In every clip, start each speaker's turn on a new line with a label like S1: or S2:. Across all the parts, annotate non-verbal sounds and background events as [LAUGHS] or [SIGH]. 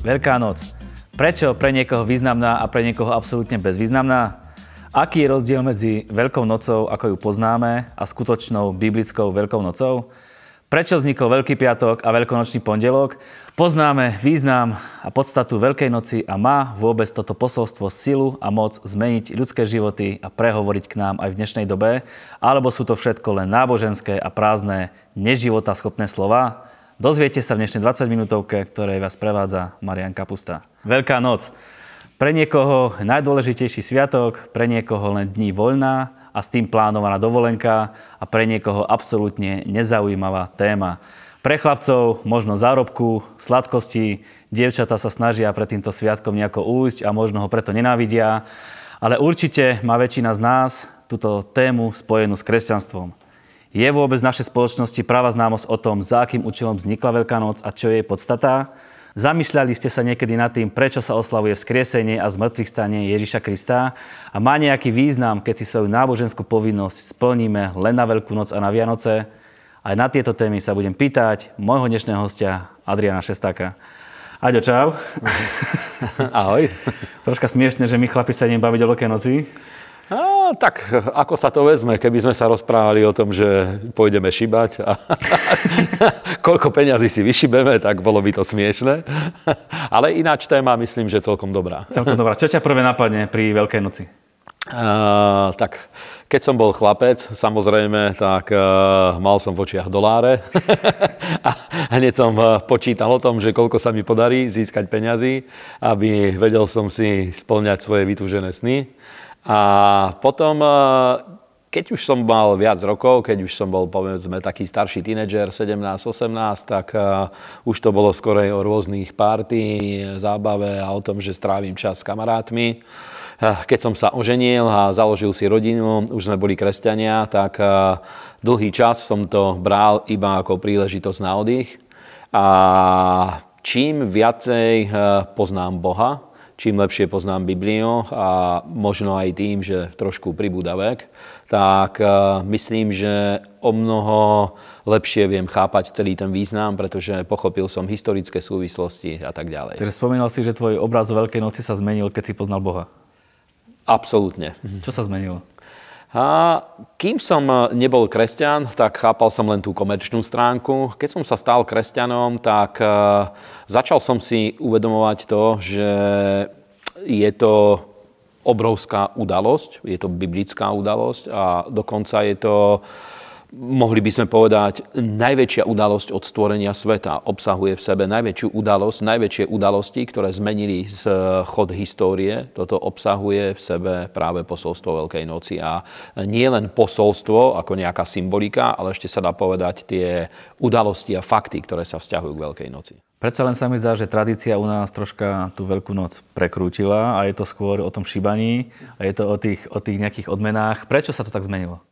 S1: Veľká noc. Prečo pre niekoho významná a pre niekoho absolútne bezvýznamná? Aký je rozdiel medzi Veľkou nocou, ako ju poznáme, a skutočnou biblickou Veľkou nocou? Prečo vznikol Veľký piatok a Veľkonočný pondelok? Poznáme význam a podstatu Veľkej noci a má vôbec toto posolstvo silu a moc zmeniť ľudské životy a prehovoriť k nám aj v dnešnej dobe? Alebo sú to všetko len náboženské a prázdne, neživotaschopné slova? Dozviete sa v dnešnej 20 minútovke, ktorej vás prevádza Marian Kapusta. Veľká noc. Pre niekoho najdôležitejší sviatok, pre niekoho len dní voľná a s tým plánovaná dovolenka a pre niekoho absolútne nezaujímavá téma. Pre chlapcov možno zárobku, sladkosti, dievčata sa snažia pred týmto sviatkom nejako újsť a možno ho preto nenávidia, ale určite má väčšina z nás túto tému spojenú s kresťanstvom. Je vôbec v našej spoločnosti práva známosť o tom, za akým účelom vznikla Veľká noc a čo je jej podstata? Zamýšľali ste sa niekedy nad tým, prečo sa oslavuje vzkriesenie a zmrtvých stanie Ježiša Krista? A má nejaký význam, keď si svoju náboženskú povinnosť splníme len na Veľkú noc a na Vianoce? Aj na tieto témy sa budem pýtať môjho dnešného hostia Adriana Šestáka. Aďo, čau.
S2: Ahoj. [LAUGHS]
S1: Troška smiešne, že my chlapi sa idem baviť o Veľkej noci.
S2: A, tak ako sa to vezme, keby sme sa rozprávali o tom, že pôjdeme šibať a [LAUGHS] koľko peňazí si vyšibeme, tak bolo by to smiešne. Ale ináč téma myslím, že celkom dobrá.
S1: Celkom dobrá. Čo ťa prvé napadne pri Veľkej noci?
S2: Uh, tak keď som bol chlapec, samozrejme, tak uh, mal som v očiach doláre [LAUGHS] a hneď som uh, počítal o tom, že koľko sa mi podarí získať peňazí, aby vedel som si splňať svoje vytúžené sny. A potom, e, keď už som mal viac rokov, keď už som bol povedzme taký starší tínedžer, 17-18, tak uh, už to bolo skorej o rôznych párty, zábave a o tom, že strávim čas s kamarátmi. Uh, keď som sa oženil a založil si rodinu, už sme boli kresťania, tak dlhý čas som to bral iba ako príležitosť na oddych. A čím viacej poznám Boha, čím lepšie poznám Bibliu a možno aj tým, že trošku pribúda vek, tak e, myslím, že o mnoho lepšie viem chápať celý ten význam, pretože pochopil som historické súvislosti a tak ďalej.
S1: Takže spomínal si, že tvoj obraz o Veľkej noci sa zmenil, keď si poznal Boha.
S2: Absolútne.
S1: Čo sa zmenilo?
S2: A kým som e, nebol kresťan, tak chápal som len tú komerčnú stránku. Keď som sa stal kresťanom, tak e, začal som si uvedomovať to, že je to obrovská udalosť, je to biblická udalosť a dokonca je to mohli by sme povedať, najväčšia udalosť od stvorenia sveta. Obsahuje v sebe najväčšiu udalosť, najväčšie udalosti, ktoré zmenili z chod histórie. Toto obsahuje v sebe práve posolstvo Veľkej noci. A nie len posolstvo ako nejaká symbolika, ale ešte sa dá povedať tie udalosti a fakty, ktoré sa vzťahujú k Veľkej noci.
S1: Predsa len sa mi zdá, že tradícia u nás troška tú Veľkú noc prekrútila a je to skôr o tom šíbaní a je to o tých, o tých nejakých odmenách. Prečo sa to tak zmenilo?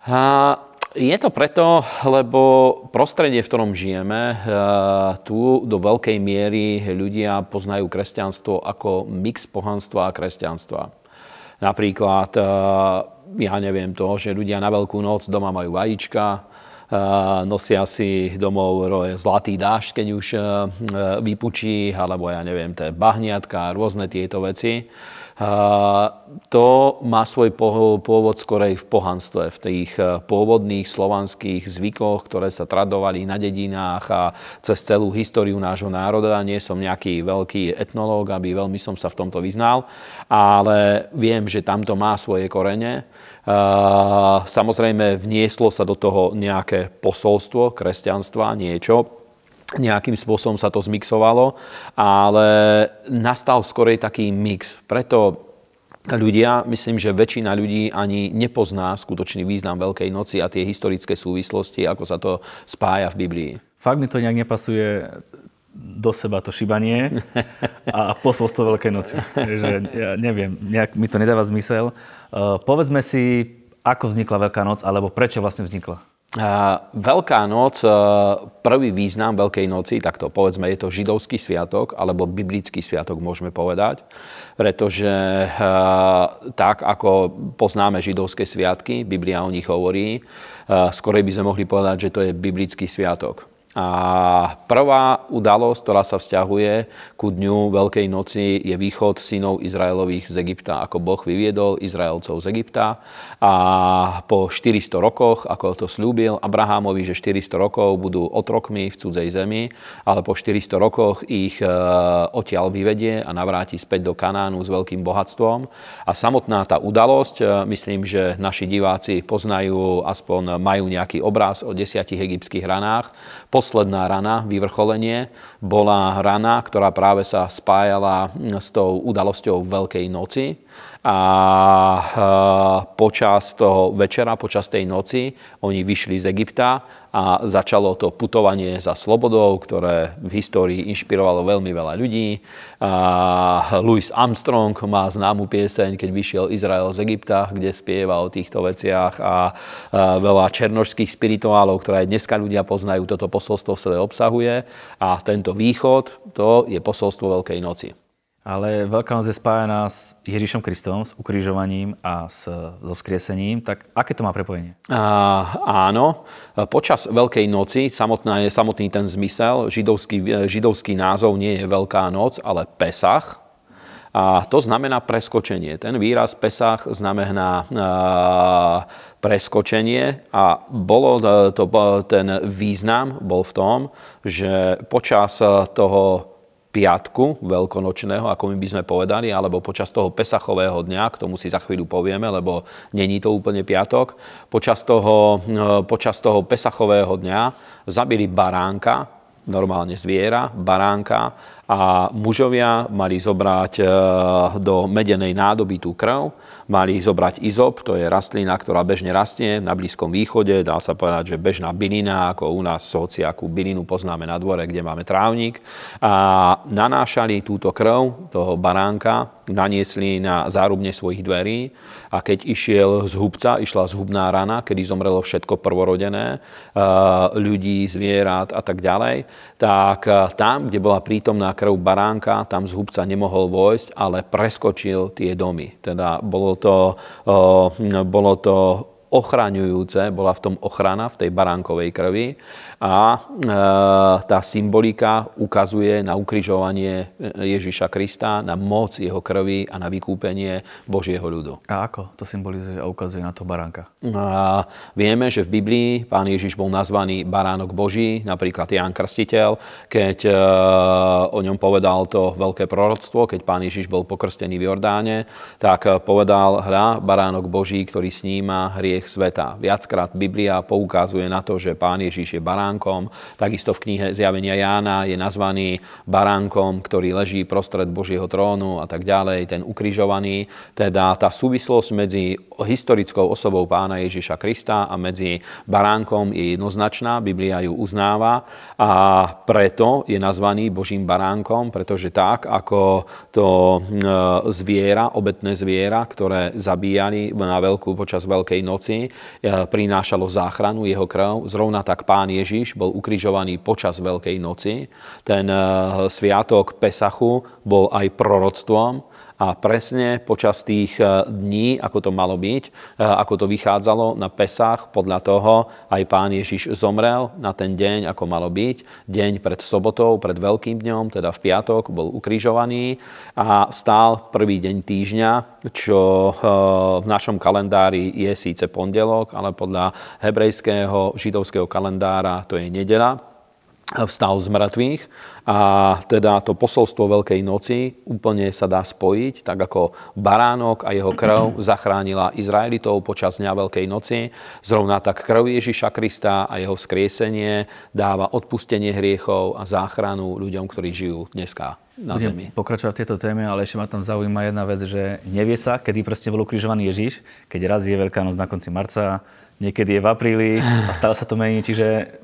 S2: A je to preto, lebo prostredie, v ktorom žijeme, eh, tu do veľkej miery ľudia poznajú kresťanstvo ako mix pohanstva a kresťanstva. Napríklad, eh, ja neviem to, že ľudia na Veľkú noc doma majú vajíčka, eh, nosia si domov zlatý dážď, keď už vypučí, alebo ja neviem, to je bahniatka, rôzne tieto veci to má svoj pôvod skorej v pohanstve, v tých e, pôvodných slovanských zvykoch, ktoré sa tradovali na dedinách a cez celú históriu nášho národa. Nie som nejaký veľký etnológ, aby veľmi som sa v tomto vyznal, ale viem, že tamto má svoje korene. Samozrejme, vnieslo sa do toho nejaké posolstvo kresťanstva, niečo, nejakým spôsobom sa to zmixovalo, ale nastal skorej taký mix. Preto ľudia, myslím, že väčšina ľudí ani nepozná skutočný význam Veľkej noci a tie historické súvislosti, ako sa to spája v Biblii.
S1: Fakt mi to nejak nepasuje do seba to šibanie [LAUGHS] a posolstvo Veľkej noci. že ja neviem, nejak mi to nedáva zmysel. Uh, povedzme si, ako vznikla Veľká noc, alebo prečo vlastne vznikla?
S2: Veľká noc, prvý význam Veľkej noci, tak to povedzme, je to židovský sviatok, alebo biblický sviatok môžeme povedať, pretože tak, ako poznáme židovské sviatky, Biblia o nich hovorí, skorej by sme mohli povedať, že to je biblický sviatok. A prvá udalosť, ktorá sa vzťahuje ku dňu Veľkej noci, je východ synov Izraelových z Egypta, ako Boh vyviedol Izraelcov z Egypta. A po 400 rokoch, ako to slúbil Abrahámovi, že 400 rokov budú otrokmi v cudzej zemi, ale po 400 rokoch ich e, odtiaľ vyvedie a navráti späť do Kanánu s veľkým bohatstvom. A samotná tá udalosť, e, myslím, že naši diváci poznajú, aspoň majú nejaký obraz o desiatich egyptských ranách. Po posledná rana, vyvrcholenie, bola rana, ktorá práve sa spájala s tou udalosťou Veľkej noci. A e, počas toho večera, počas tej noci, oni vyšli z Egypta a začalo to putovanie za slobodou, ktoré v histórii inšpirovalo veľmi veľa ľudí. A Louis Armstrong má známu pieseň, keď vyšiel Izrael z Egypta, kde spieva o týchto veciach a veľa černožských spirituálov, ktoré aj dneska ľudia poznajú, toto posolstvo v sebe obsahuje. A tento východ, to je posolstvo Veľkej noci.
S1: Ale Veľká noc je spájaná s Ježišom Kristom, s ukrižovaním a s, so skriesením. Tak aké to má prepojenie?
S2: A, áno. Počas Veľkej noci, samotná je samotný ten zmysel, židovský, židovský názov nie je Veľká noc, ale Pesach. A to znamená preskočenie. Ten výraz Pesach znamená preskočenie a bolo to, ten význam bol v tom, že počas toho piatku veľkonočného, ako my by sme povedali, alebo počas toho pesachového dňa, k tomu si za chvíľu povieme, lebo není to úplne piatok, počas toho, e, počas toho pesachového dňa zabili baránka, normálne zviera, baránka a mužovia mali zobrať e, do medenej nádoby tú krv, mali zobrať izop, to je rastlina, ktorá bežne rastie na Blízkom východe, dá sa povedať, že bežná bylina, ako u nás akú bylinu poznáme na dvore, kde máme trávnik. A nanášali túto krv toho baránka, naniesli na zárubne svojich dverí a keď išiel z hubca, išla zhubná rana, kedy zomrelo všetko prvorodené, ľudí, zvierat a tak ďalej, tak tam, kde bola prítomná krv baránka, tam z hubca nemohol vojsť, ale preskočil tie domy. Teda bolo to, bolo to ochraňujúce, bola v tom ochrana v tej baránkovej krvi a e, tá symbolika ukazuje na ukrižovanie Ježiša Krista, na moc jeho krvi a na vykúpenie Božieho ľudu.
S1: A ako to symbolizuje a ukazuje na to baránka?
S2: A vieme, že v Biblii pán Ježiš bol nazvaný baránok Boží, napríklad Ján Krstiteľ, keď e, o ňom povedal to veľké proroctvo, keď pán Ježiš bol pokrstený v Jordáne, tak povedal, hľa, baránok Boží, ktorý sníma hriech sveta. Viackrát Biblia poukazuje na to, že Pán Ježiš je baránkom. Takisto v knihe Zjavenia Jána je nazvaný baránkom, ktorý leží prostred Božieho trónu a tak ďalej, ten ukrižovaný. Teda tá súvislosť medzi historickou osobou Pána Ježiša Krista a medzi baránkom je jednoznačná. Biblia ju uznáva a preto je nazvaný Božím baránkom, pretože tak, ako to zviera, obetné zviera, ktoré zabíjali na veľkú počas Veľkej noci, eh, prinášalo záchranu jeho krv. Zrovna tak pán Ježiš bol ukrižovaný počas Veľkej noci. Ten eh, sviatok Pesachu bol aj proroctvom a presne počas tých e, dní, ako to malo byť, e, ako to vychádzalo na Pesách, podľa toho aj pán Ježiš zomrel na ten deň, ako malo byť. Deň pred sobotou, pred veľkým dňom, teda v piatok, bol ukrižovaný a stál prvý deň týždňa, čo e, v našom kalendári je síce pondelok, ale podľa hebrejského židovského kalendára to je nedela vstal z mŕtvych a teda to posolstvo Veľkej noci úplne sa dá spojiť, tak ako baránok a jeho krv [CLEARS THROAT] zachránila Izraelitov počas dňa Veľkej noci, zrovna tak krv Ježiša Krista a jeho skriesenie dáva odpustenie hriechov a záchranu ľuďom, ktorí žijú dneska na
S1: Budem
S2: zemi.
S1: pokračovať v tejto téme, ale ešte ma tam zaujíma jedna vec, že nevie sa, kedy presne bol ukrižovaný Ježiš, keď raz je Veľká noc na konci marca, niekedy je v apríli a stále sa to mení, čiže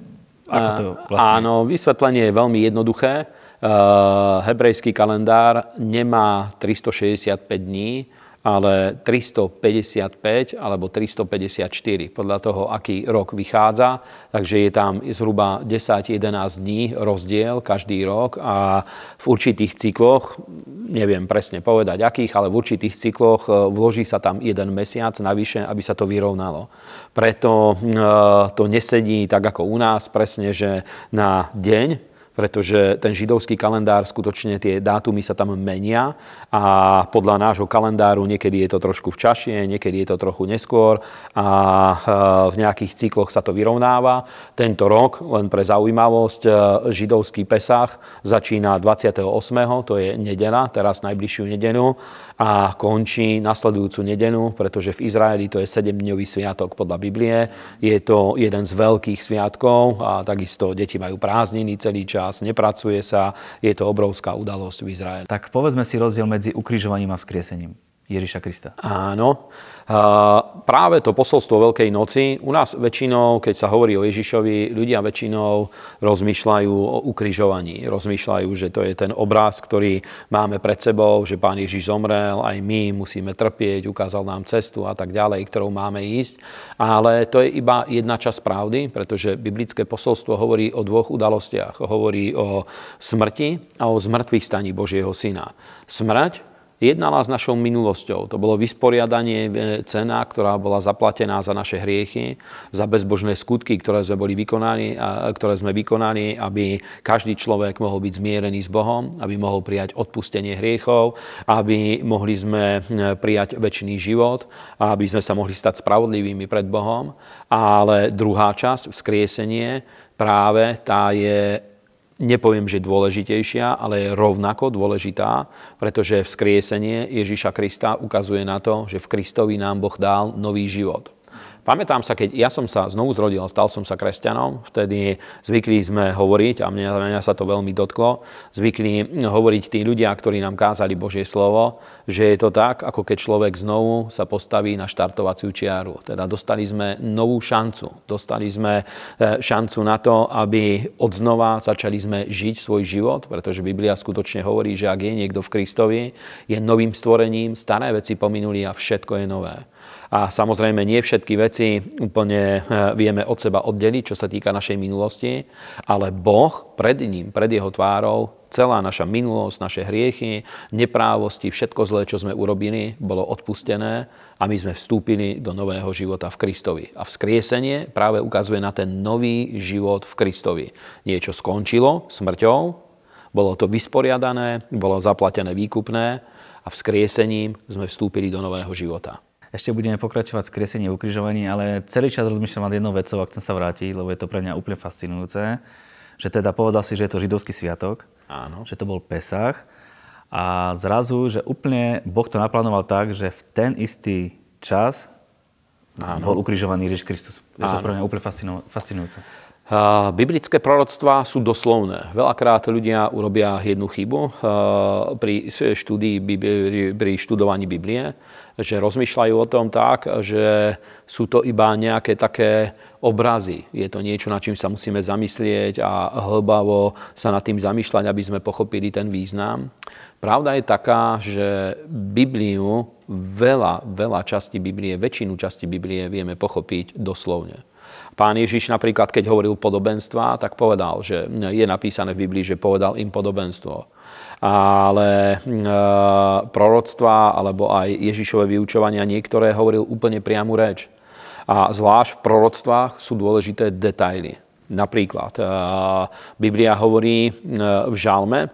S1: ako to vlastne...
S2: Áno, vysvetlenie je veľmi jednoduché. Uh, hebrejský kalendár nemá 365 dní, ale 355 alebo 354 podľa toho, aký rok vychádza. Takže je tam zhruba 10-11 dní rozdiel každý rok a v určitých cykloch, neviem presne povedať akých, ale v určitých cykloch e, vloží sa tam jeden mesiac navyše, aby sa to vyrovnalo. Preto e, to nesedí tak ako u nás, presne, že na deň pretože ten židovský kalendár, skutočne tie dátumy sa tam menia a podľa nášho kalendáru niekedy je to trošku včasšie, niekedy je to trochu neskôr a e, v nejakých cykloch sa to vyrovnáva. Tento rok, len pre zaujímavosť, e, židovský Pesach začína 28. to je nedela, teraz najbližšiu nedelu a končí nasledujúcu nedenu, pretože v Izraeli to je 7-dňový sviatok podľa Biblie. Je to jeden z veľkých sviatkov a takisto deti majú prázdniny celý čas, nepracuje sa. Je to obrovská udalosť v Izraeli.
S1: Tak povedzme si rozdiel medzi ukrižovaním a vzkriesením Ježiša Krista.
S2: Áno. Práve to posolstvo Veľkej noci, u nás väčšinou, keď sa hovorí o Ježišovi, ľudia väčšinou rozmýšľajú o ukrižovaní. Rozmýšľajú, že to je ten obraz, ktorý máme pred sebou, že Pán Ježiš zomrel, aj my musíme trpieť, ukázal nám cestu a tak ďalej, ktorou máme ísť. Ale to je iba jedna časť pravdy, pretože biblické posolstvo hovorí o dvoch udalostiach. Hovorí o smrti a o zmrtvých staní Božieho Syna. Smrť jednala s našou minulosťou. To bolo vysporiadanie e, cena, ktorá bola zaplatená za naše hriechy, za bezbožné skutky, ktoré sme, boli vykonaní, ktoré sme vykonali, aby každý človek mohol byť zmierený s Bohom, aby mohol prijať odpustenie hriechov, aby mohli sme e, prijať väčší život, aby sme sa mohli stať spravodlivými pred Bohom. Ale druhá časť, vzkriesenie, práve tá je nepoviem, že dôležitejšia, ale je rovnako dôležitá, pretože vzkriesenie Ježiša Krista ukazuje na to, že v Kristovi nám Boh dal nový život. Pamätám sa, keď ja som sa znovu zrodil, stal som sa kresťanom, vtedy zvykli sme hovoriť, a mňa, mňa sa to veľmi dotklo, zvykli hovoriť tí ľudia, ktorí nám kázali Božie slovo, že je to tak, ako keď človek znovu sa postaví na štartovaciu čiaru. Teda dostali sme novú šancu. Dostali sme e, šancu na to, aby odznova začali sme žiť svoj život, pretože Biblia skutočne hovorí, že ak je niekto v Kristovi, je novým stvorením, staré veci pominuli a všetko je nové. A samozrejme nie všetky veci úplne eh, vieme od seba oddeliť, čo sa týka našej minulosti, ale Boh pred ním, pred jeho tvárou, celá naša minulosť, naše hriechy, neprávosti, všetko zlé, čo sme urobili, bolo odpustené a my sme vstúpili do nového života v Kristovi. A vzkriesenie práve ukazuje na ten nový život v Kristovi. Niečo skončilo smrťou, bolo to vysporiadané, bolo zaplatené výkupné a vzkriesením sme vstúpili do nového života.
S1: Ešte budeme pokračovať s kresením ukrižovaní, ale celý čas rozmýšľam nad jednou vecou, ak chcem sa vrátiť, lebo je to pre mňa úplne fascinujúce. Že teda povedal si, že je to židovský sviatok,
S2: Áno.
S1: že to bol Pesach a zrazu, že úplne Boh to naplánoval tak, že v ten istý čas Áno. bol ukrižovaný Ježiš Kristus. Je to pre mňa úplne fascinujúce.
S2: Biblické proroctvá sú doslovné. Veľakrát ľudia urobia jednu chybu pri štúdii, pri študovaní Biblie že rozmýšľajú o tom tak, že sú to iba nejaké také obrazy. Je to niečo, nad čím sa musíme zamyslieť a hlbavo sa nad tým zamýšľať, aby sme pochopili ten význam. Pravda je taká, že Bibliu, veľa, veľa časti Biblie, väčšinu časti Biblie vieme pochopiť doslovne. Pán Ježiš napríklad, keď hovoril podobenstva, tak povedal, že je napísané v Biblii, že povedal im podobenstvo ale e, proroctva alebo aj Ježišové vyučovania niektoré hovoril úplne priamu reč. A zvlášť v proroctvách sú dôležité detaily. Napríklad, e, Biblia hovorí e, v žalme,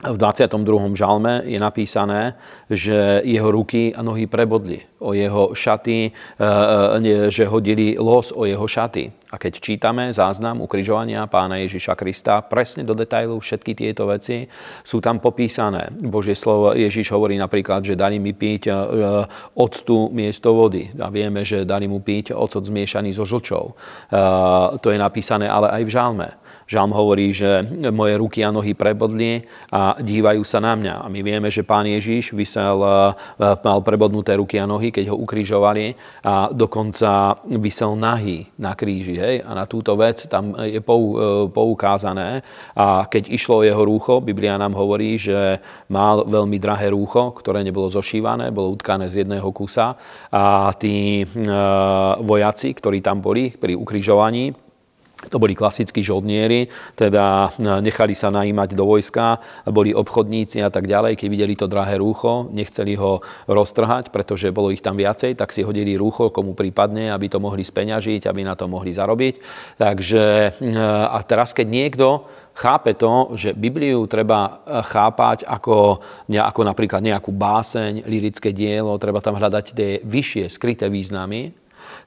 S2: v 22. žalme je napísané, že jeho ruky a nohy prebodli, o jeho šaty, že hodili los o jeho šaty. A keď čítame záznam ukrižovania pána Ježiša Krista, presne do detailu všetky tieto veci sú tam popísané. Božie slovo Ježiš hovorí napríklad, že dali mi piť e, octu miesto vody. A vieme, že dali mu piť ocot zmiešaný so žlčou. E, to je napísané ale aj v žalme Žalm hovorí, že moje ruky a nohy prebodli a dívajú sa na mňa. A my vieme, že pán Ježiš vysel, mal prebodnuté ruky a nohy, keď ho ukrižovali a dokonca vysel nahý na kríži. Hej? A na túto vec tam je poukázané. A keď išlo o jeho rúcho, Biblia nám hovorí, že mal veľmi drahé rúcho, ktoré nebolo zošívané, bolo utkané z jedného kusa a tí vojaci, ktorí tam boli pri ukrižovaní, to boli klasickí žoldnieri, teda nechali sa najímať do vojska, boli obchodníci a tak ďalej. Keď videli to drahé rúcho, nechceli ho roztrhať, pretože bolo ich tam viacej, tak si hodili rúcho, komu prípadne, aby to mohli speňažiť, aby na to mohli zarobiť. Takže a teraz, keď niekto chápe to, že Bibliu treba chápať ako, ako napríklad nejakú báseň, lirické dielo, treba tam hľadať tie vyššie skryté významy,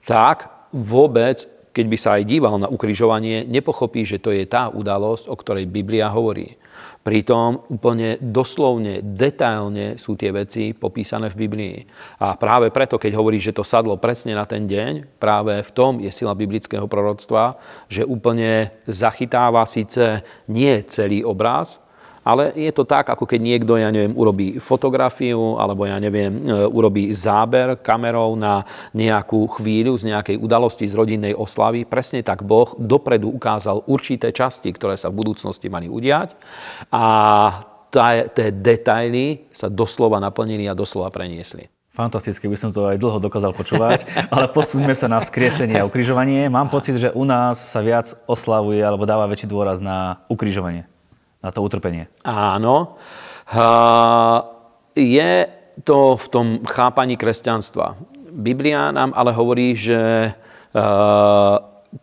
S2: tak vôbec keď by sa aj díval na ukrižovanie, nepochopí, že to je tá udalosť, o ktorej Biblia hovorí. Pritom úplne doslovne, detailne sú tie veci popísané v Biblii. A práve preto, keď hovorí, že to sadlo presne na ten deň, práve v tom je sila biblického proroctva, že úplne zachytáva síce nie celý obraz, ale je to tak, ako keď niekto, ja neviem, urobí fotografiu alebo ja neviem, e, urobí záber kamerou na nejakú chvíľu z nejakej udalosti z rodinnej oslavy. Presne tak Boh dopredu ukázal určité časti, ktoré sa v budúcnosti mali udiať a tie detaily sa doslova naplnili a doslova preniesli.
S1: Fantasticky, by som to aj dlho dokázal počúvať, ale posúďme sa na vzkriesenie a ukrižovanie. Mám pocit, že u nás sa viac oslavuje alebo dáva väčší dôraz na ukrižovanie na to utrpenie.
S2: Áno. Je to v tom chápaní kresťanstva. Biblia nám ale hovorí, že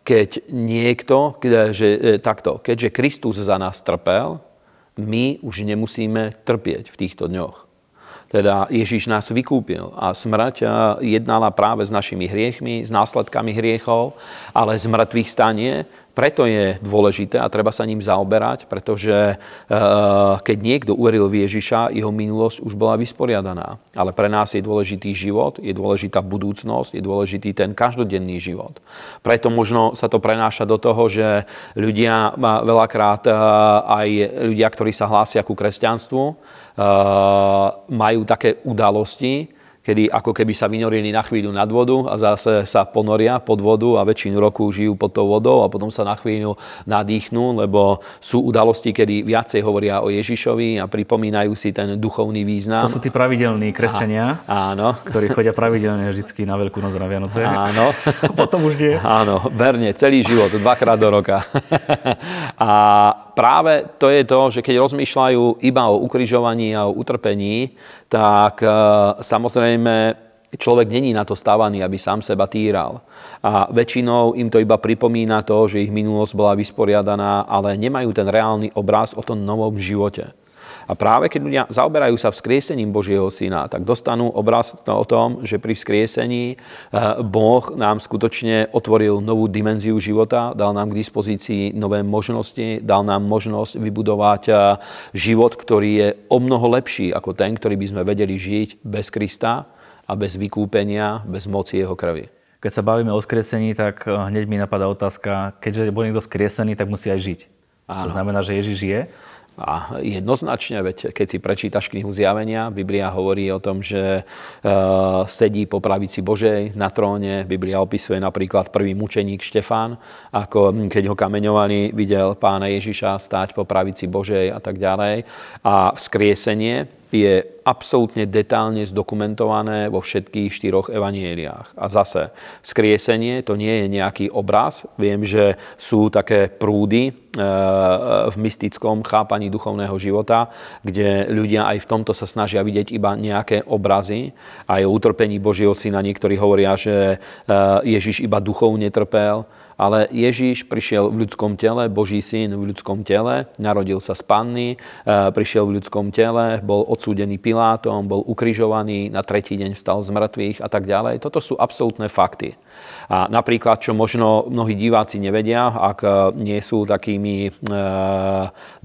S2: keď niekto, že, e, takto, keďže Kristus za nás trpel, my už nemusíme trpieť v týchto dňoch. Teda Ježiš nás vykúpil a smrť jednala práve s našimi hriechmi, s následkami hriechov, ale z mŕtvych stanie preto je dôležité a treba sa ním zaoberať, pretože e, keď niekto uveril v Ježiša, jeho minulosť už bola vysporiadaná. Ale pre nás je dôležitý život, je dôležitá budúcnosť, je dôležitý ten každodenný život. Preto možno sa to prenáša do toho, že ľudia veľakrát e, aj ľudia, ktorí sa hlásia ku kresťanstvu, e, majú také udalosti, kedy ako keby sa vynorili na chvíľu nad vodu a zase sa ponoria pod vodu a väčšinu roku žijú pod tou vodou a potom sa na chvíľu nadýchnú, lebo sú udalosti, kedy viacej hovoria o Ježišovi a pripomínajú si ten duchovný význam.
S1: To sú tí pravidelní kresťania,
S2: a, áno.
S1: ktorí chodia pravidelne vždy na Veľkú noc na Vianoce.
S2: Áno.
S1: A [LAUGHS] potom už nie.
S2: Áno, verne, celý život, dvakrát do roka. [LAUGHS] a práve to je to, že keď rozmýšľajú iba o ukrižovaní a o utrpení, tak e, samozrejme človek není na to stávaný, aby sám seba týral. A väčšinou im to iba pripomína to, že ich minulosť bola vysporiadaná, ale nemajú ten reálny obraz o tom novom živote. A práve keď ľudia zaoberajú sa vzkriesením Božieho Syna, tak dostanú obraz o tom, že pri vzkriesení eh, Boh nám skutočne otvoril novú dimenziu života, dal nám k dispozícii nové možnosti, dal nám možnosť vybudovať eh, život, ktorý je o mnoho lepší ako ten, ktorý by sme vedeli žiť bez Krista a bez vykúpenia, bez moci jeho krvi.
S1: Keď sa bavíme o skriesení, tak eh, hneď mi napadá otázka, keďže bol niekto skriesený, tak musí aj žiť. Áno. To znamená, že Ježiš je
S2: a jednoznačne, veď keď si prečítaš knihu Zjavenia, Biblia hovorí o tom, že e, sedí po pravici Božej na tróne. Biblia opisuje napríklad prvý mučeník Štefán, ako keď ho kameňovali, videl pána Ježiša stáť po pravici Božej a tak ďalej. A vzkriesenie je absolútne detálne zdokumentované vo všetkých štyroch evanieliách. A zase, skriesenie to nie je nejaký obraz. Viem, že sú také prúdy e, v mystickom chápaní duchovného života, kde ľudia aj v tomto sa snažia vidieť iba nejaké obrazy. Aj o utrpení Božieho syna niektorí hovoria, že e, Ježiš iba duchovne trpel, ale Ježíš prišiel v ľudskom tele, Boží syn v ľudskom tele, narodil sa z panny, e, prišiel v ľudskom tele, bol odsúdený Pilátom, bol ukrižovaný, na tretí deň vstal z mŕtvych a tak ďalej. Toto sú absolútne fakty. A napríklad, čo možno mnohí diváci nevedia, ak nie sú takými e,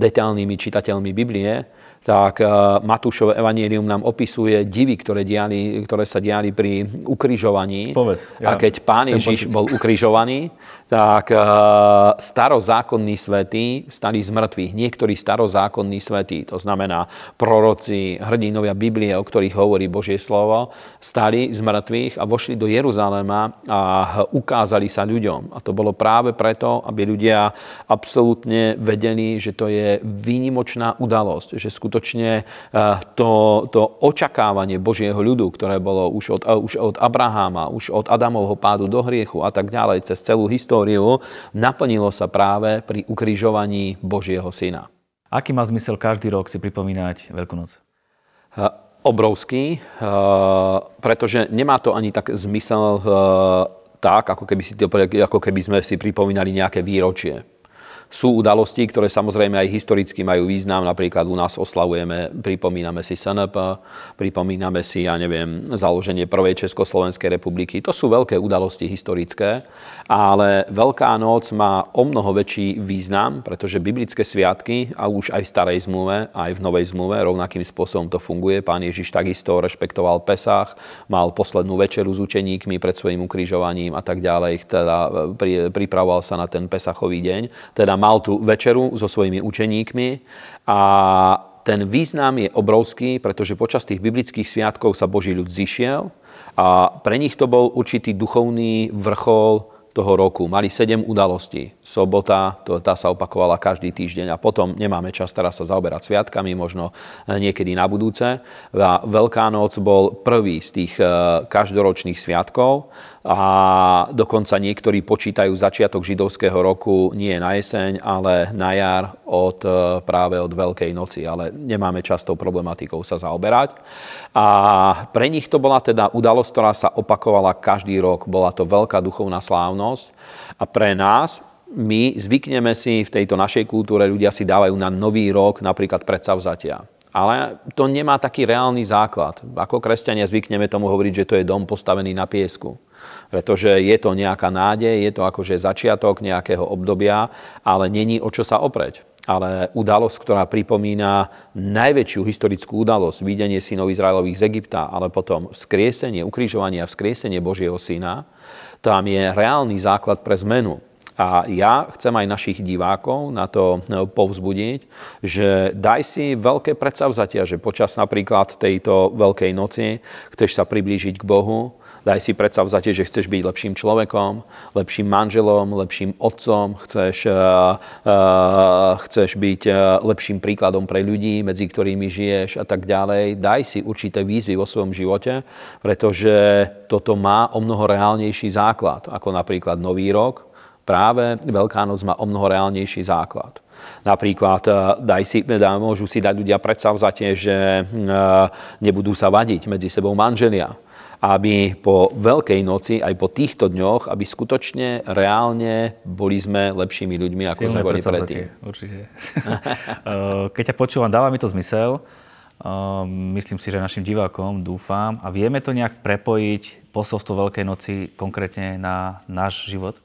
S2: detailnými čitateľmi Biblie, tak Matúšové evanielium nám opisuje divy, ktoré, diali, ktoré sa diali pri ukrižovaní.
S1: Povedz,
S2: ja a keď pán Ježiš počuť. bol ukrižovaný, tak uh, starozákonní svetí stali z mŕtvych. Niektorí starozákonní svetí, to znamená proroci, hrdinovia Biblie, o ktorých hovorí Božie slovo, stali z mŕtvych a vošli do Jeruzalema a ukázali sa ľuďom. A to bolo práve preto, aby ľudia absolútne vedeli, že to je výnimočná udalosť, že skutočne uh, to, to očakávanie Božieho ľudu, ktoré bolo už od, už od Abraháma, už od Adamovho pádu do hriechu a tak ďalej, cez celú históriu, históriu, naplnilo sa práve pri ukrižovaní Božieho syna.
S1: Aký má zmysel každý rok si pripomínať Veľkú noc?
S2: Obrovský, pretože nemá to ani tak zmysel tak, ako keby, si ako keby sme si pripomínali nejaké výročie. Sú udalosti, ktoré samozrejme aj historicky majú význam. Napríklad u nás oslavujeme, pripomíname si SNP, pripomíname si, ja neviem, založenie prvej Československej republiky. To sú veľké udalosti historické, ale Veľká noc má o mnoho väčší význam, pretože biblické sviatky, a už aj v starej zmluve, aj v novej zmluve, rovnakým spôsobom to funguje. Pán Ježiš takisto rešpektoval Pesach, mal poslednú večeru s učeníkmi pred svojim ukrižovaním a tak ďalej, teda pripravoval sa na ten Pesachový deň. Teda mal tú večeru so svojimi učeníkmi a ten význam je obrovský, pretože počas tých biblických sviatkov sa Boží ľud zišiel a pre nich to bol určitý duchovný vrchol toho roku. Mali sedem udalostí. Sobota, to, tá sa opakovala každý týždeň a potom nemáme čas teraz sa zaoberať sviatkami, možno niekedy na budúce. A Veľká noc bol prvý z tých eh, každoročných sviatkov a dokonca niektorí počítajú začiatok židovského roku nie na jeseň, ale na jar od, e, práve od Veľkej noci, ale nemáme častou problematikou sa zaoberať. A pre nich to bola teda udalosť, ktorá sa opakovala každý rok. Bola to veľká duchovná slávnosť a pre nás my zvykneme si v tejto našej kultúre, ľudia si dávajú na nový rok napríklad predsavzatia. Ale to nemá taký reálny základ. Ako kresťania zvykneme tomu hovoriť, že to je dom postavený na piesku pretože je to nejaká nádej, je to akože začiatok nejakého obdobia, ale není o čo sa opreť ale udalosť, ktorá pripomína najväčšiu historickú udalosť, videnie synov Izraelových z Egypta, ale potom vzkriesenie, ukrižovanie a vzkriesenie Božieho syna, tam je reálny základ pre zmenu. A ja chcem aj našich divákov na to povzbudiť, že daj si veľké predsavzatia, že počas napríklad tejto Veľkej noci chceš sa priblížiť k Bohu, Daj si predsa vzate, že chceš byť lepším človekom, lepším manželom, lepším otcom, chceš, uh, uh, chceš byť uh, lepším príkladom pre ľudí, medzi ktorými žiješ a tak ďalej. Daj si určité výzvy vo svojom živote, pretože toto má o mnoho reálnejší základ, ako napríklad Nový rok. Práve Veľká noc má o mnoho reálnejší základ. Napríklad daj si, dá, môžu si dať ľudia predsavzatie, že nebudú sa vadiť medzi sebou manželia aby po Veľkej noci, aj po týchto dňoch, aby skutočne reálne boli sme lepšími ľuďmi, ako Silné sme boli predtým.
S1: Určite. [LAUGHS] Eh, keď ťa počúvam, dáva mi to zmysel. Eh, myslím si, že našim divákom dúfam. A vieme to nejak prepojiť posolstvo Veľkej noci konkrétne na náš život?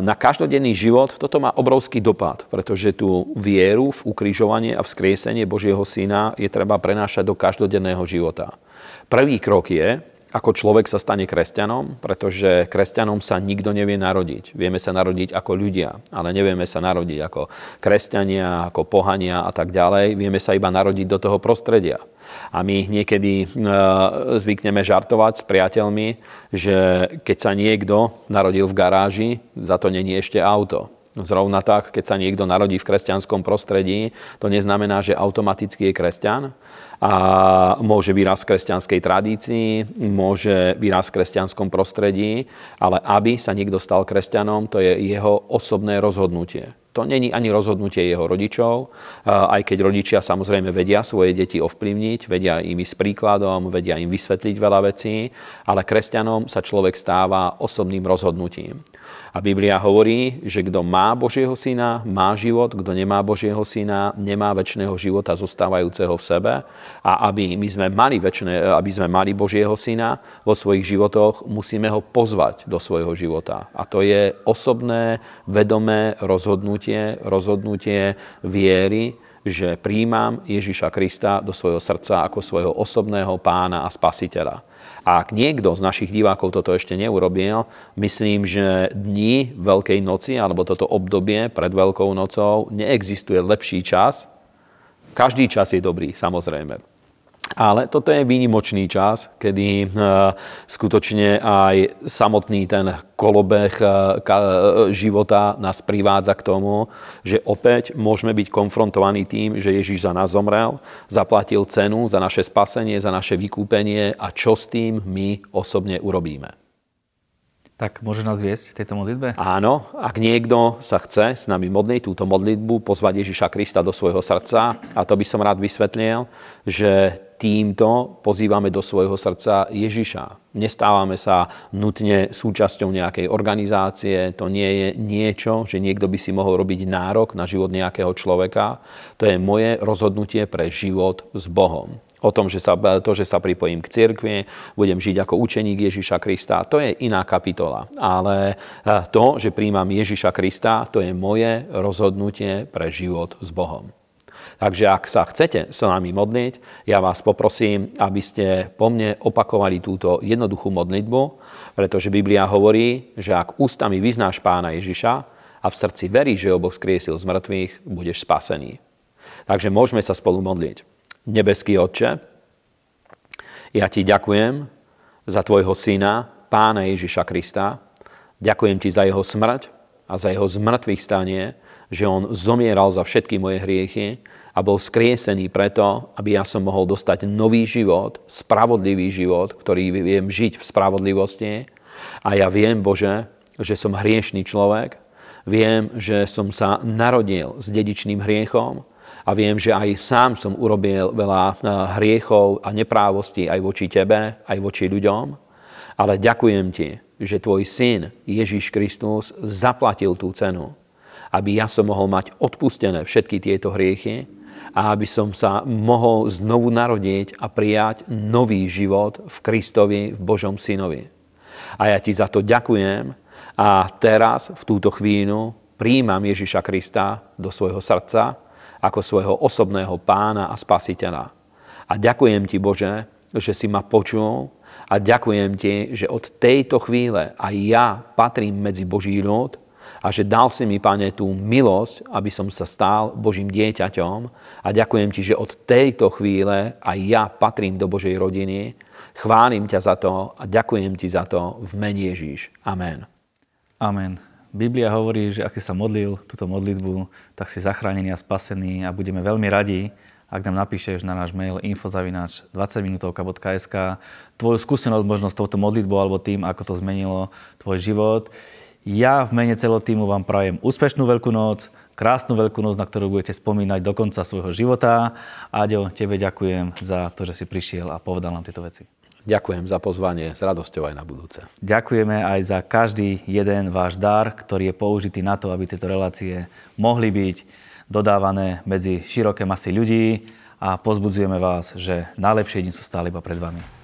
S2: Na každodenný život, toto má obrovský dopad, pretože tú vieru v ukrižovanie a vzkriesenie Božieho Syna je treba prenášať do každodenného života. Prvý krok je, ako človek sa stane kresťanom, pretože kresťanom sa nikto nevie narodiť. Vieme sa narodiť ako ľudia, ale nevieme sa narodiť ako kresťania, ako pohania a tak ďalej. Vieme sa iba narodiť do toho prostredia. A my niekedy e, zvykneme žartovať s priateľmi, že keď sa niekto narodil v garáži, za to není ešte auto. Zrovna tak, keď sa niekto narodí v kresťanskom prostredí, to neznamená, že automaticky je kresťan, a môže vyrásť v kresťanskej tradícii, môže vyrásť v kresťanskom prostredí, ale aby sa niekto stal kresťanom, to je jeho osobné rozhodnutie. To není ani rozhodnutie jeho rodičov, aj keď rodičia samozrejme vedia svoje deti ovplyvniť, vedia im s príkladom, vedia im vysvetliť veľa vecí, ale kresťanom sa človek stáva osobným rozhodnutím. A Biblia hovorí, že kto má Božieho syna, má život, kto nemá Božieho syna, nemá väčšného života zostávajúceho v sebe. A aby my sme mali, väčšie, aby sme mali Božieho syna vo svojich životoch, musíme ho pozvať do svojho života. A to je osobné, vedomé rozhodnutie, rozhodnutie viery, že príjmam Ježiša Krista do svojho srdca ako svojho osobného pána a spasiteľa. A ak niekto z našich divákov toto ešte neurobil, myslím, že dni Veľkej noci alebo toto obdobie pred Veľkou nocou neexistuje lepší čas. Každý čas je dobrý, samozrejme. Ale toto je výnimočný čas, kedy e, skutočne aj samotný ten kolobeh e, života nás privádza k tomu, že opäť môžeme byť konfrontovaní tým, že Ježíš za nás zomrel, zaplatil cenu za naše spasenie, za naše vykúpenie a čo s tým my osobne urobíme.
S1: Tak môže nás viesť v tejto modlitbe?
S2: Áno, ak niekto sa chce s nami modliť túto modlitbu, pozvať Ježiša Krista do svojho srdca, a to by som rád vysvetlil, že týmto pozývame do svojho srdca Ježiša. Nestávame sa nutne súčasťou nejakej organizácie, to nie je niečo, že niekto by si mohol robiť nárok na život nejakého človeka. To je moje rozhodnutie pre život s Bohom o tom, že sa, to, že sa pripojím k cirkvi, budem žiť ako učeník Ježiša Krista, to je iná kapitola. Ale eh, to, že príjmam Ježiša Krista, to je moje rozhodnutie pre život s Bohom. Takže ak sa chcete s nami modliť, ja vás poprosím, aby ste po mne opakovali túto jednoduchú modlitbu, pretože Biblia hovorí, že ak ústami vyznáš pána Ježiša a v srdci veríš, že oboch skriesil z mŕtvych, budeš spasený. Takže môžeme sa spolu modliť. Nebeský Otče, ja ti ďakujem za tvojho syna, pána Ježiša Krista. Ďakujem ti za jeho smrť a za jeho zmrtvých stanie, že on zomieral za všetky moje hriechy a bol skriesený preto, aby ja som mohol dostať nový život, spravodlivý život, ktorý viem žiť v spravodlivosti. A ja viem, Bože, že som hriešný človek, viem, že som sa narodil s dedičným hriechom, a viem, že aj sám som urobil veľa eh, hriechov a neprávostí aj voči tebe, aj voči ľuďom. Ale ďakujem ti, že tvoj syn Ježiš Kristus zaplatil tú cenu, aby ja som mohol mať odpustené všetky tieto hriechy a aby som sa mohol znovu narodiť a prijať nový život v Kristovi, v Božom synovi. A ja ti za to ďakujem a teraz, v túto chvíľu, príjmam Ježiša Krista do svojho srdca ako svojho osobného pána a spasiteľa. A ďakujem ti, Bože, že si ma počul a ďakujem ti, že od tejto chvíle aj ja patrím medzi Boží ľud a že dal si mi, Pane, tú milosť, aby som sa stal Božím dieťaťom a ďakujem ti, že od tejto chvíle aj ja patrím do Božej rodiny. Chválim ťa za to a ďakujem ti za to v mene Ježíš. Amen.
S1: Amen. Biblia hovorí, že ak si sa modlil túto modlitbu, tak si zachránený a spasený a budeme veľmi radi, ak nám napíšeš na náš mail infozavinač 20minutovka.sk tvoju skúsenosť možno s touto modlitbou alebo tým, ako to zmenilo tvoj život. Ja v mene celého týmu vám prajem úspešnú Veľkú noc, krásnu Veľkú noc, na ktorú budete spomínať do konca svojho života. Aďo, tebe ďakujem za to, že si prišiel a povedal nám tieto veci.
S2: Ďakujem za pozvanie, s radosťou aj na budúce.
S1: Ďakujeme aj za každý jeden váš dar, ktorý je použitý na to, aby tieto relácie mohli byť dodávané medzi široké masy ľudí a pozbudzujeme vás, že najlepšie dni sú stále iba pred vami.